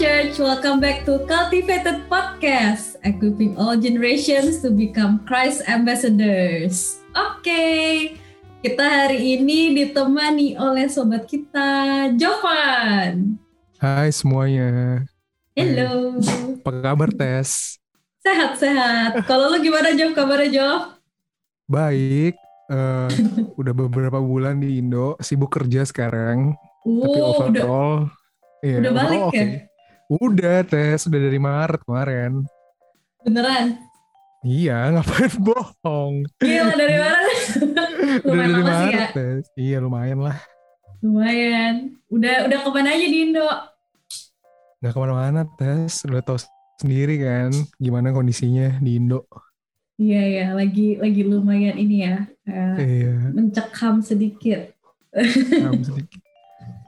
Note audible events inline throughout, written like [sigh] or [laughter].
Church. Welcome back to Cultivated Podcast, equipping all generations to become Christ ambassadors. Oke, kita hari ini ditemani oleh sobat kita, Jovan. Hai semuanya. Hello. Apa kabar Tes? Sehat-sehat. Kalau lu gimana Jov? Kabarnya Jov? Baik. Uh, udah beberapa bulan di Indo, sibuk kerja sekarang. Uh, Tapi udah, overall, iya, udah balik ya? Udah Tes, udah dari Maret kemarin. Beneran? Iya, [laughs] ngapain bohong? Gila dari [laughs] udah Lumayan dari lama sih Maret ya? Tes. Iya lumayan lah. Lumayan. Udah udah ke mana aja di Indo? Nggak ke mana-mana Tes, udah tau sendiri kan gimana kondisinya di Indo. Iya ya, lagi lagi lumayan ini ya, eh, Iya, mencekam sedikit. kamu sedikit.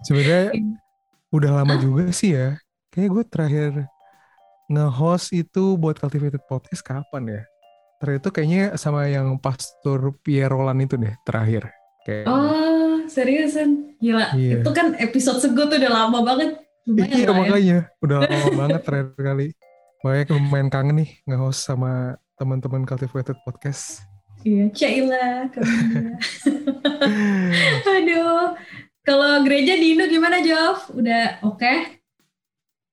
Sebenarnya [laughs] udah lama juga sih ya. Kayaknya gue terakhir nge-host itu buat Cultivated Podcast kapan ya? Terakhir itu kayaknya sama yang Pastor Pierolan itu deh terakhir. Kayak Oh, seriusan? Gila. Iya. Itu kan episode sego tuh udah lama banget. Lumayan iya ya. makanya udah [laughs] lama banget terakhir kali. Makanya lumayan kangen nih nge-host sama teman-teman Cultivated Podcast. Iya, Caila. Kamila. [laughs] Aduh. Kalau gereja di Indo gimana, Jov? Udah oke?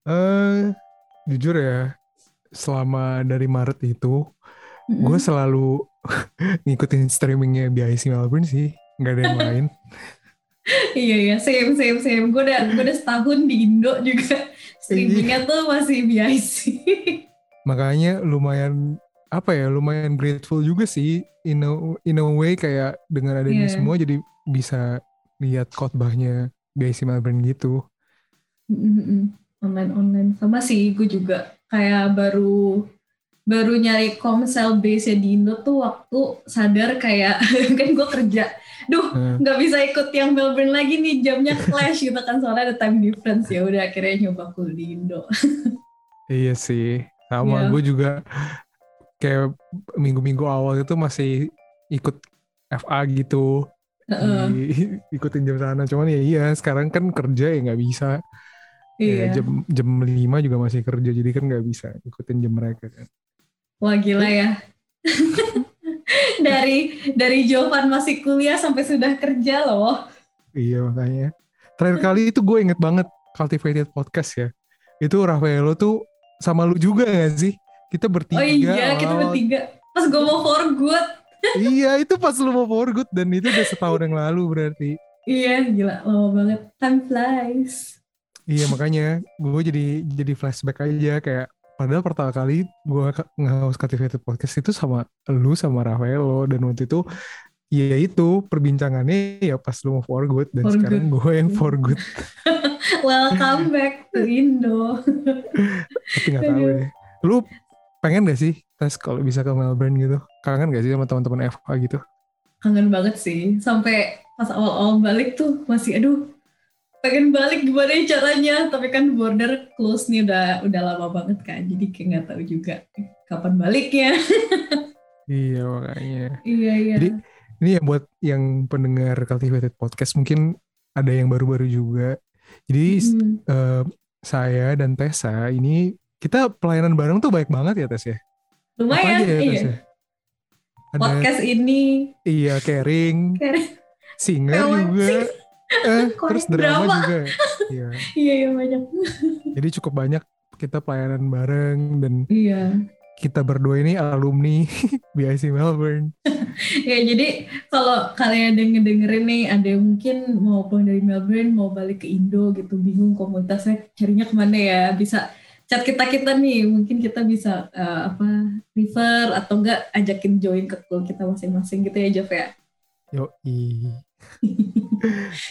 Eh, jujur ya, selama dari Maret itu, Mm-mm. gue selalu [laughs] ngikutin streamingnya BIC Melbourne sih, nggak ada yang lain. [laughs] Iya, iya. Same, same, same. Gue udah, gue udah setahun di Indo juga. [laughs] Streamingnya tuh masih BIC. makanya lumayan apa ya lumayan grateful juga sih in a, in a way kayak dengan adanya Iya. semua jadi bisa lihat khotbahnya BIC Melbourne gitu Mm-mm. Online online. Sama sih gue juga kayak baru baru nyari komsel base di Indo tuh waktu sadar kayak [laughs] kan gue kerja. Duh Eh, nggak bisa ikut yang Melbourne lagi nih jamnya clash gitu kan soalnya ada time difference. Ya udah akhirnya nyoba cool di Indo iya sih. Sama Iya. gue juga kayak minggu-minggu awal itu masih ikut FA gitu. Heeh, di- [laughs] ikutin jam sana. Cuman ya iya sekarang kan kerja ya nggak bisa iya Ya, jam jam 5 juga masih kerja jadi kan nggak bisa ikutin jam mereka kan wah gila ya [laughs] dari dari Jovan masih kuliah sampai sudah kerja loh Iya makanya. Terakhir kali itu gue inget banget Cultivated Podcast ya. Itu Rafaelo tuh sama lu juga gak sih? Kita bertiga. oh iya kita bertiga pas gue mau for good [laughs] iya itu pas lu mau for good dan itu udah setahun yang lalu berarti. Iya, gila lama banget. Time flies. Iya makanya gue jadi jadi flashback aja kayak padahal pertama kali gue nge-host Cultivated Podcast itu sama lu sama Rafaelo dan waktu itu ya itu perbincangannya ya pas lu mau for good dan For sekarang gue yang for good. [laughs] Welcome back to Indo. tapi nggak tahu deh lu pengen gak sih tes kalau bisa ke Melbourne gitu? Kangen gak sih sama teman-teman FA gitu? Kangen banget sih. Sampai pas awal-awal balik tuh masih aduh pengen balik gimana ya caranya? Tapi kan border close nih udah udah lama banget kan. Jadi kayak nggak tahu juga kapan baliknya. [laughs] Iya makanya. Iya iya. Jadi, ini ya buat yang pendengar Cultivated Podcast mungkin ada yang baru-baru juga. Jadi Hmm. eh, saya dan Tessa ini kita pelayanan bareng tuh baik banget ya Tess ya? Lumayan aja ya, iya. Tess ya? ada podcast ini. Iya caring. Caring. singer juga. sing- [laughs] eh, terus drama, drama? juga [laughs] iya iya iya banyak jadi cukup banyak kita pelayanan bareng dan iya kita berdua ini alumni [laughs] BIC Melbourne. [laughs] Ya jadi kalau kalian ada yang ngedengerin nih ada yang mungkin mau pulang dari Melbourne mau balik ke Indo gitu bingung komunitasnya carinya ke mana ya bisa chat kita kita nih mungkin kita bisa eh, apa refer atau enggak ajakin join ke kita masing-masing gitu ya Jeff ya. Yoi.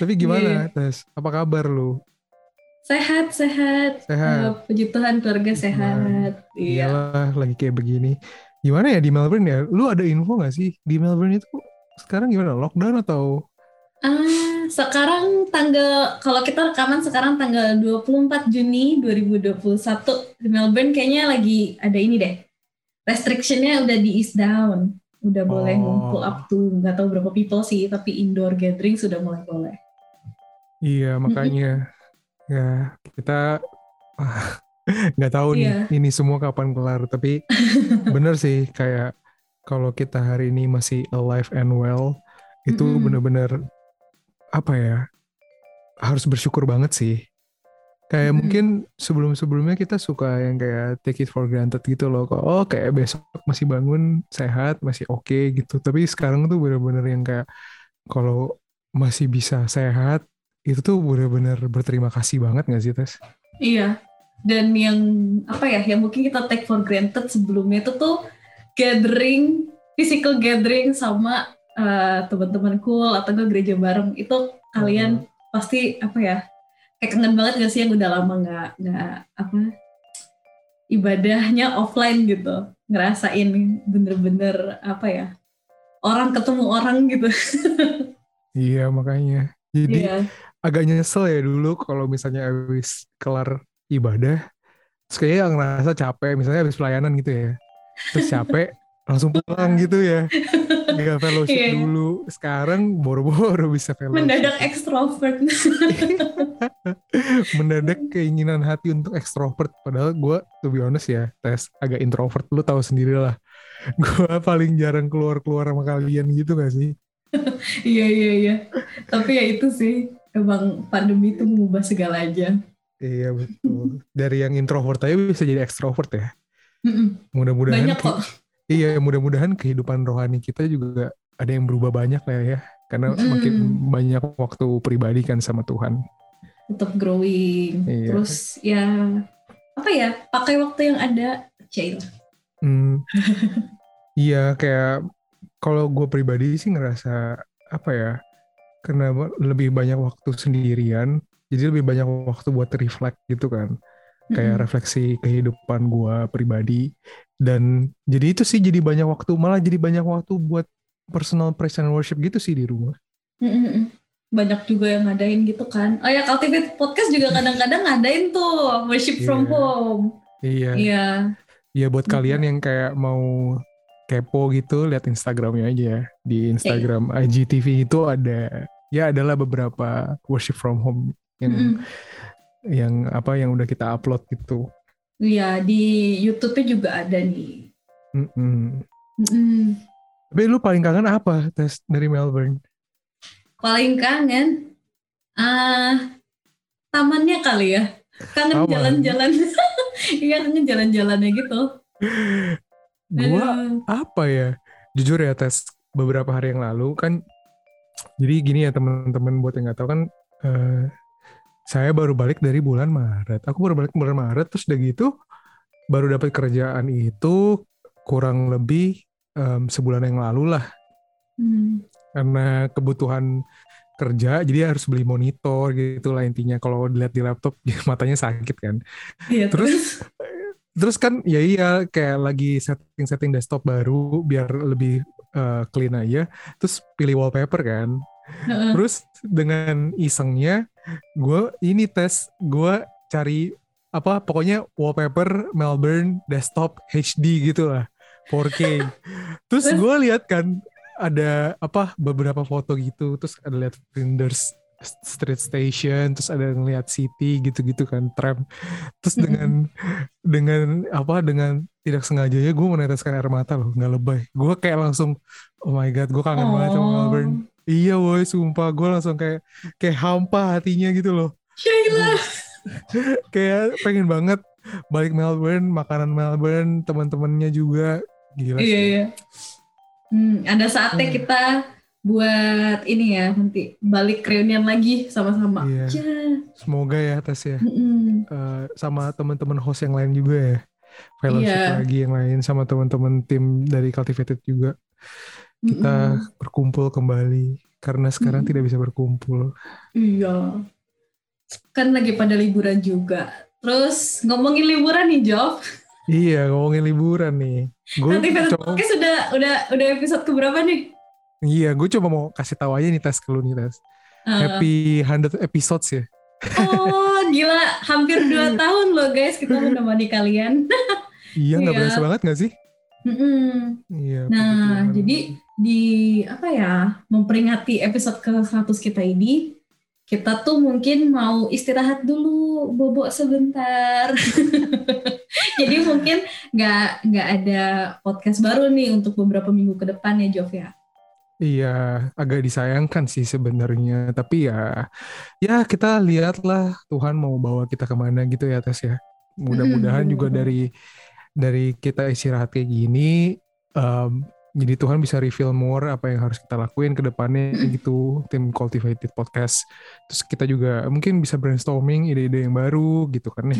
Tapi gimana, Tes? Apa kabar lu? Sehat sehat. Sehat. Eh, puji Tuhan keluarga sehat. Iya. Iyalah, lagi kayak begini. Gimana ya di Melbourne ya? Lu ada info gak sih? Di Melbourne itu sekarang gimana? Lockdown atau? Ah, sekarang tanggal kalau kita rekaman sekarang tanggal 24 Juni 2021 di Melbourne kayaknya lagi ada ini deh. Restrictionnya udah di ease down. Udah boleh Oh. ngumpul up to nggak tahu berapa people sih, tapi indoor gathering sudah mulai boleh. Iya, makanya. Ya, kita [laughs] nggak tahu nih Iya. ini semua kapan kelar tapi [laughs] bener sih kayak kalau kita hari ini masih alive and well itu Mm-mm. bener-bener apa ya harus bersyukur banget sih kayak Mm-mm. mungkin sebelum-sebelumnya kita suka yang kayak take it for granted gitu loh kok oh kayak besok masih bangun sehat masih oke gitu tapi sekarang tuh bener-bener yang kayak kalau masih bisa sehat itu tuh bener-bener berterima kasih banget gak sih Tes? Iya. Dan yang apa ya, yang mungkin kita take for granted sebelumnya itu tuh gathering, physical gathering sama eh, teman-teman cool atau ke gereja bareng. Itu kalian pasti apa ya, kayak kangen banget gak sih yang udah lama nggak nggak apa ibadahnya offline gitu, ngerasain bener-bener apa ya, orang ketemu orang gitu. [laughs] Iya makanya. Jadi Iya. agak nyesel ya dulu kalau misalnya habis kelar ibadah, terus kayaknya ngerasa capek, misalnya habis pelayanan gitu ya, terus capek [laughs] langsung pulang gitu ya, [laughs] nggak [laughs] fellowship Iya. dulu. Sekarang boro-boro bisa fellowship. Mendadak ekstrovert. [laughs] Mendadak keinginan hati untuk ekstrovert, padahal gue to be honest ya, tes agak introvert, lu tahu sendiri lah. [laughs] Gue paling jarang keluar-keluar sama kalian gitu gak sih? Iya iya iya. Tapi ya itu sih emang pandemi itu mengubah segala aja. Iya betul. Dari yang introvert aja bisa jadi ekstrovert ya. Mm-mm. Mudah-mudahan Banyak kok. Iya, mudah-mudahan kehidupan rohani kita juga ada yang berubah banyak lah ya. Karena Mm. makin banyak waktu pribadi kan sama Tuhan. Tetap growing. Iya. Terus ya apa ya? Pakai waktu yang ada. Cil. Hmm. iya, kayak kalau gue pribadi sih ngerasa apa ya? Karena lebih banyak waktu sendirian, jadi lebih banyak waktu buat reflect gitu kan. Kayak Mm-mm. refleksi kehidupan gue pribadi. Dan jadi itu sih jadi banyak waktu, malah jadi banyak waktu buat personal praise and worship gitu sih di rumah. Mm-mm. Banyak juga yang ngadain gitu kan. Oh ya Cultivate Podcast juga kadang-kadang ngadain tuh worship from Iya. home. Iya. Iya. Ya buat Mhm. kalian yang kayak mau kepo gitu, lihat Instagramnya aja. ya. Di Instagram IGTV itu ada, ya adalah beberapa worship from home yang Mm-mm. Yang apa yang udah kita upload gitu. Iya di YouTube-nya juga ada nih. Mm-mm. Mm-mm. Tapi lu paling kangen apa tes dari Melbourne? Paling kangen ah tamannya kali ya. Kangen Taman. jalan-jalan. [laughs] Iya kangen jalan-jalannya gitu. Gua Aduh. apa ya? Jujur ya tes beberapa hari yang lalu kan. Jadi gini ya teman-teman buat yang nggak tahu kan. eh, saya baru balik dari bulan Maret. Aku baru balik bulan Maret terus udah gitu baru dapat kerjaan itu kurang lebih em, sebulan yang lalu lah Hmm. karena kebutuhan kerja jadi harus beli monitor gitu lah intinya kalau dilihat di laptop [laughs] matanya sakit kan Iya, Terus terus kan ya iya kayak lagi setting-setting desktop baru biar lebih eh, clean aja terus pilih wallpaper kan Heeh. terus dengan isengnya gue ini tes gue cari apa pokoknya wallpaper Melbourne desktop HD gitu lah 4K terus gue lihat kan ada apa beberapa foto gitu terus ada lihat Flinders Street Station terus ada ngeliat City gitu-gitu kan tram. Terus Mm-mm. dengan dengan apa dengan tidak sengajanya gue meneteskan air mata loh nggak lebay. Gue kayak langsung oh my god gue kangen banget sama Oh. Melbourne iya woi sumpah gue langsung kayak kayak hampa hatinya gitu loh Sheila. [laughs] kayak pengen banget balik Melbourne makanan Melbourne teman-temannya juga gila Iya, sih iya. Hmm, ada saatnya Hmm. kita buat ini ya nanti balik reunian lagi sama-sama. Iya. Ya. semoga ya tes ya Mm-mm. Eh, sama teman-teman host yang lain juga ya fellowship Iya. lagi yang lain sama teman-teman tim dari Cultivated juga kita Mm-mm. berkumpul kembali karena sekarang Mm-mm. tidak bisa berkumpul Iya. Kan lagi pada liburan juga. Terus ngomongin liburan nih, Job. iya ngomongin liburan nih gue Nanti coba Podcast udah udah udah episode keberapa nih? iya gue coba mau kasih tahu aja nih tes ke lu nih tes Eh, happy 100 episodes ya oh, gila. Hampir 2 [laughs] tahun loh, guys. Kita menemani kalian. iya nggak Iya. berasa banget gak sih Mm-mm. iya Nah, jadi di apa ya memperingati episode ke 100 kita ini kita tuh mungkin mau istirahat dulu, bobok sebentar. [laughs] Jadi mungkin nggak nggak ada podcast baru nih untuk beberapa minggu ke depan ya, Jov ya. Iya, agak disayangkan sih sebenarnya. Tapi ya, ya kita lihatlah Tuhan mau bawa kita ke mana gitu ya, Tes ya. Mudah-mudahan juga dari dari kita istirahat kayak gini, um, jadi Tuhan bisa reveal more apa yang harus kita lakuin ke depannya gitu tim cultivated podcast. Terus kita juga mungkin bisa brainstorming ide-ide yang baru gitu kan ya.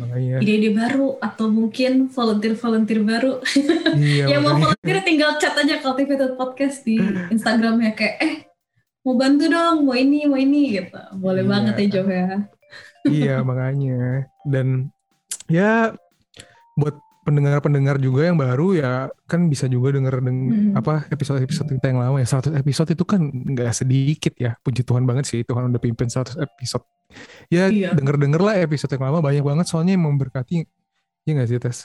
Makanya ide-ide baru atau mungkin volunteer-volunteer baru. Iya, [laughs] yang mau volunteer tinggal chat aja cultivated podcast di Instagramnya kayak eh mau bantu dong mau ini mau ini gitu. Boleh iya. banget ya Jo ya. Iya makanya. Dan ya buat pendengar-pendengar juga yang baru ya kan bisa juga denger deng hmm. apa episode-episode kita yang lama ya. 100 episode itu kan nggak sedikit ya. Puji Tuhan banget sih Tuhan udah pimpin 100 episode. Ya iya. denger-denger lah episode yang lama banyak banget soalnya yang memberkati ya nggak sih Tes?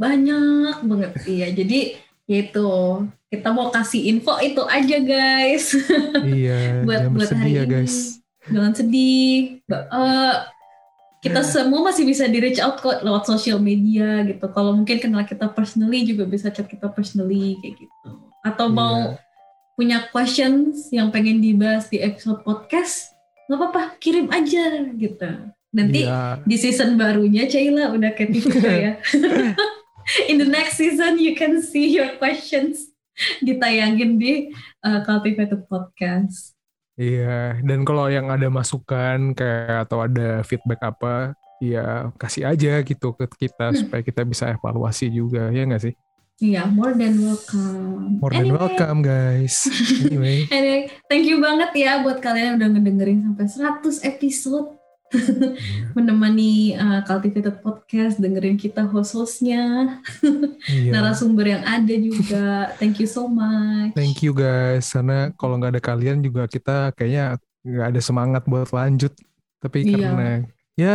Banyak banget. Iya jadi yaitu kita mau kasih info itu aja guys. Iya [laughs] buat buat hari ya, guys. Jangan sedih. Uh, kita semua masih bisa di reach out kok lewat sosial media gitu. Kalau mungkin kenal kita personally juga bisa chat kita personally kayak gitu. Atau yeah. mau punya questions yang pengen dibahas di episode podcast, nggak apa-apa, kirim aja gitu. Nanti yeah. di season barunya Caila udah kayak [laughs] juga ya. [laughs] In the next season you can see your questions ditayangin di uh, Cultivated Podcast. Iya, dan kalau yang ada masukan kayak atau ada feedback apa, ya kasih aja gitu ke kita hmm. supaya kita bisa evaluasi juga, ya nggak sih? Iya, more than welcome. More than welcome, guys. [laughs] Anyway. anyway, thank you banget ya buat kalian yang udah ngedengerin sampai 100 episode. Iya. [laughs] menemani uh, cultivated podcast dengerin kita host-hostnya iya. [laughs] narasumber yang ada juga thank you so much thank you guys karena kalau nggak ada kalian juga kita kayaknya nggak ada semangat buat lanjut tapi iya. karena ya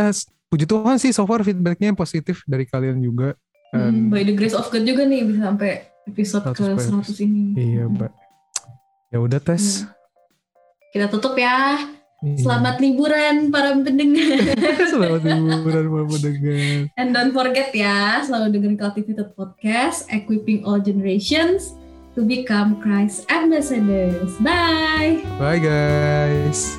puji Tuhan sih so far feedbacknya positif dari kalian juga hmm, by the grace of God juga nih bisa sampai episode ke 100 ini iya hmm. mbak ya udah tes ya. kita tutup ya Iya. Selamat liburan para pendengar. [laughs] Selamat liburan para pendengar. And don't forget ya, selalu dengerin Cultivated Podcast, Equipping All Generations to Become Christ Ambassadors. Bye. Bye guys.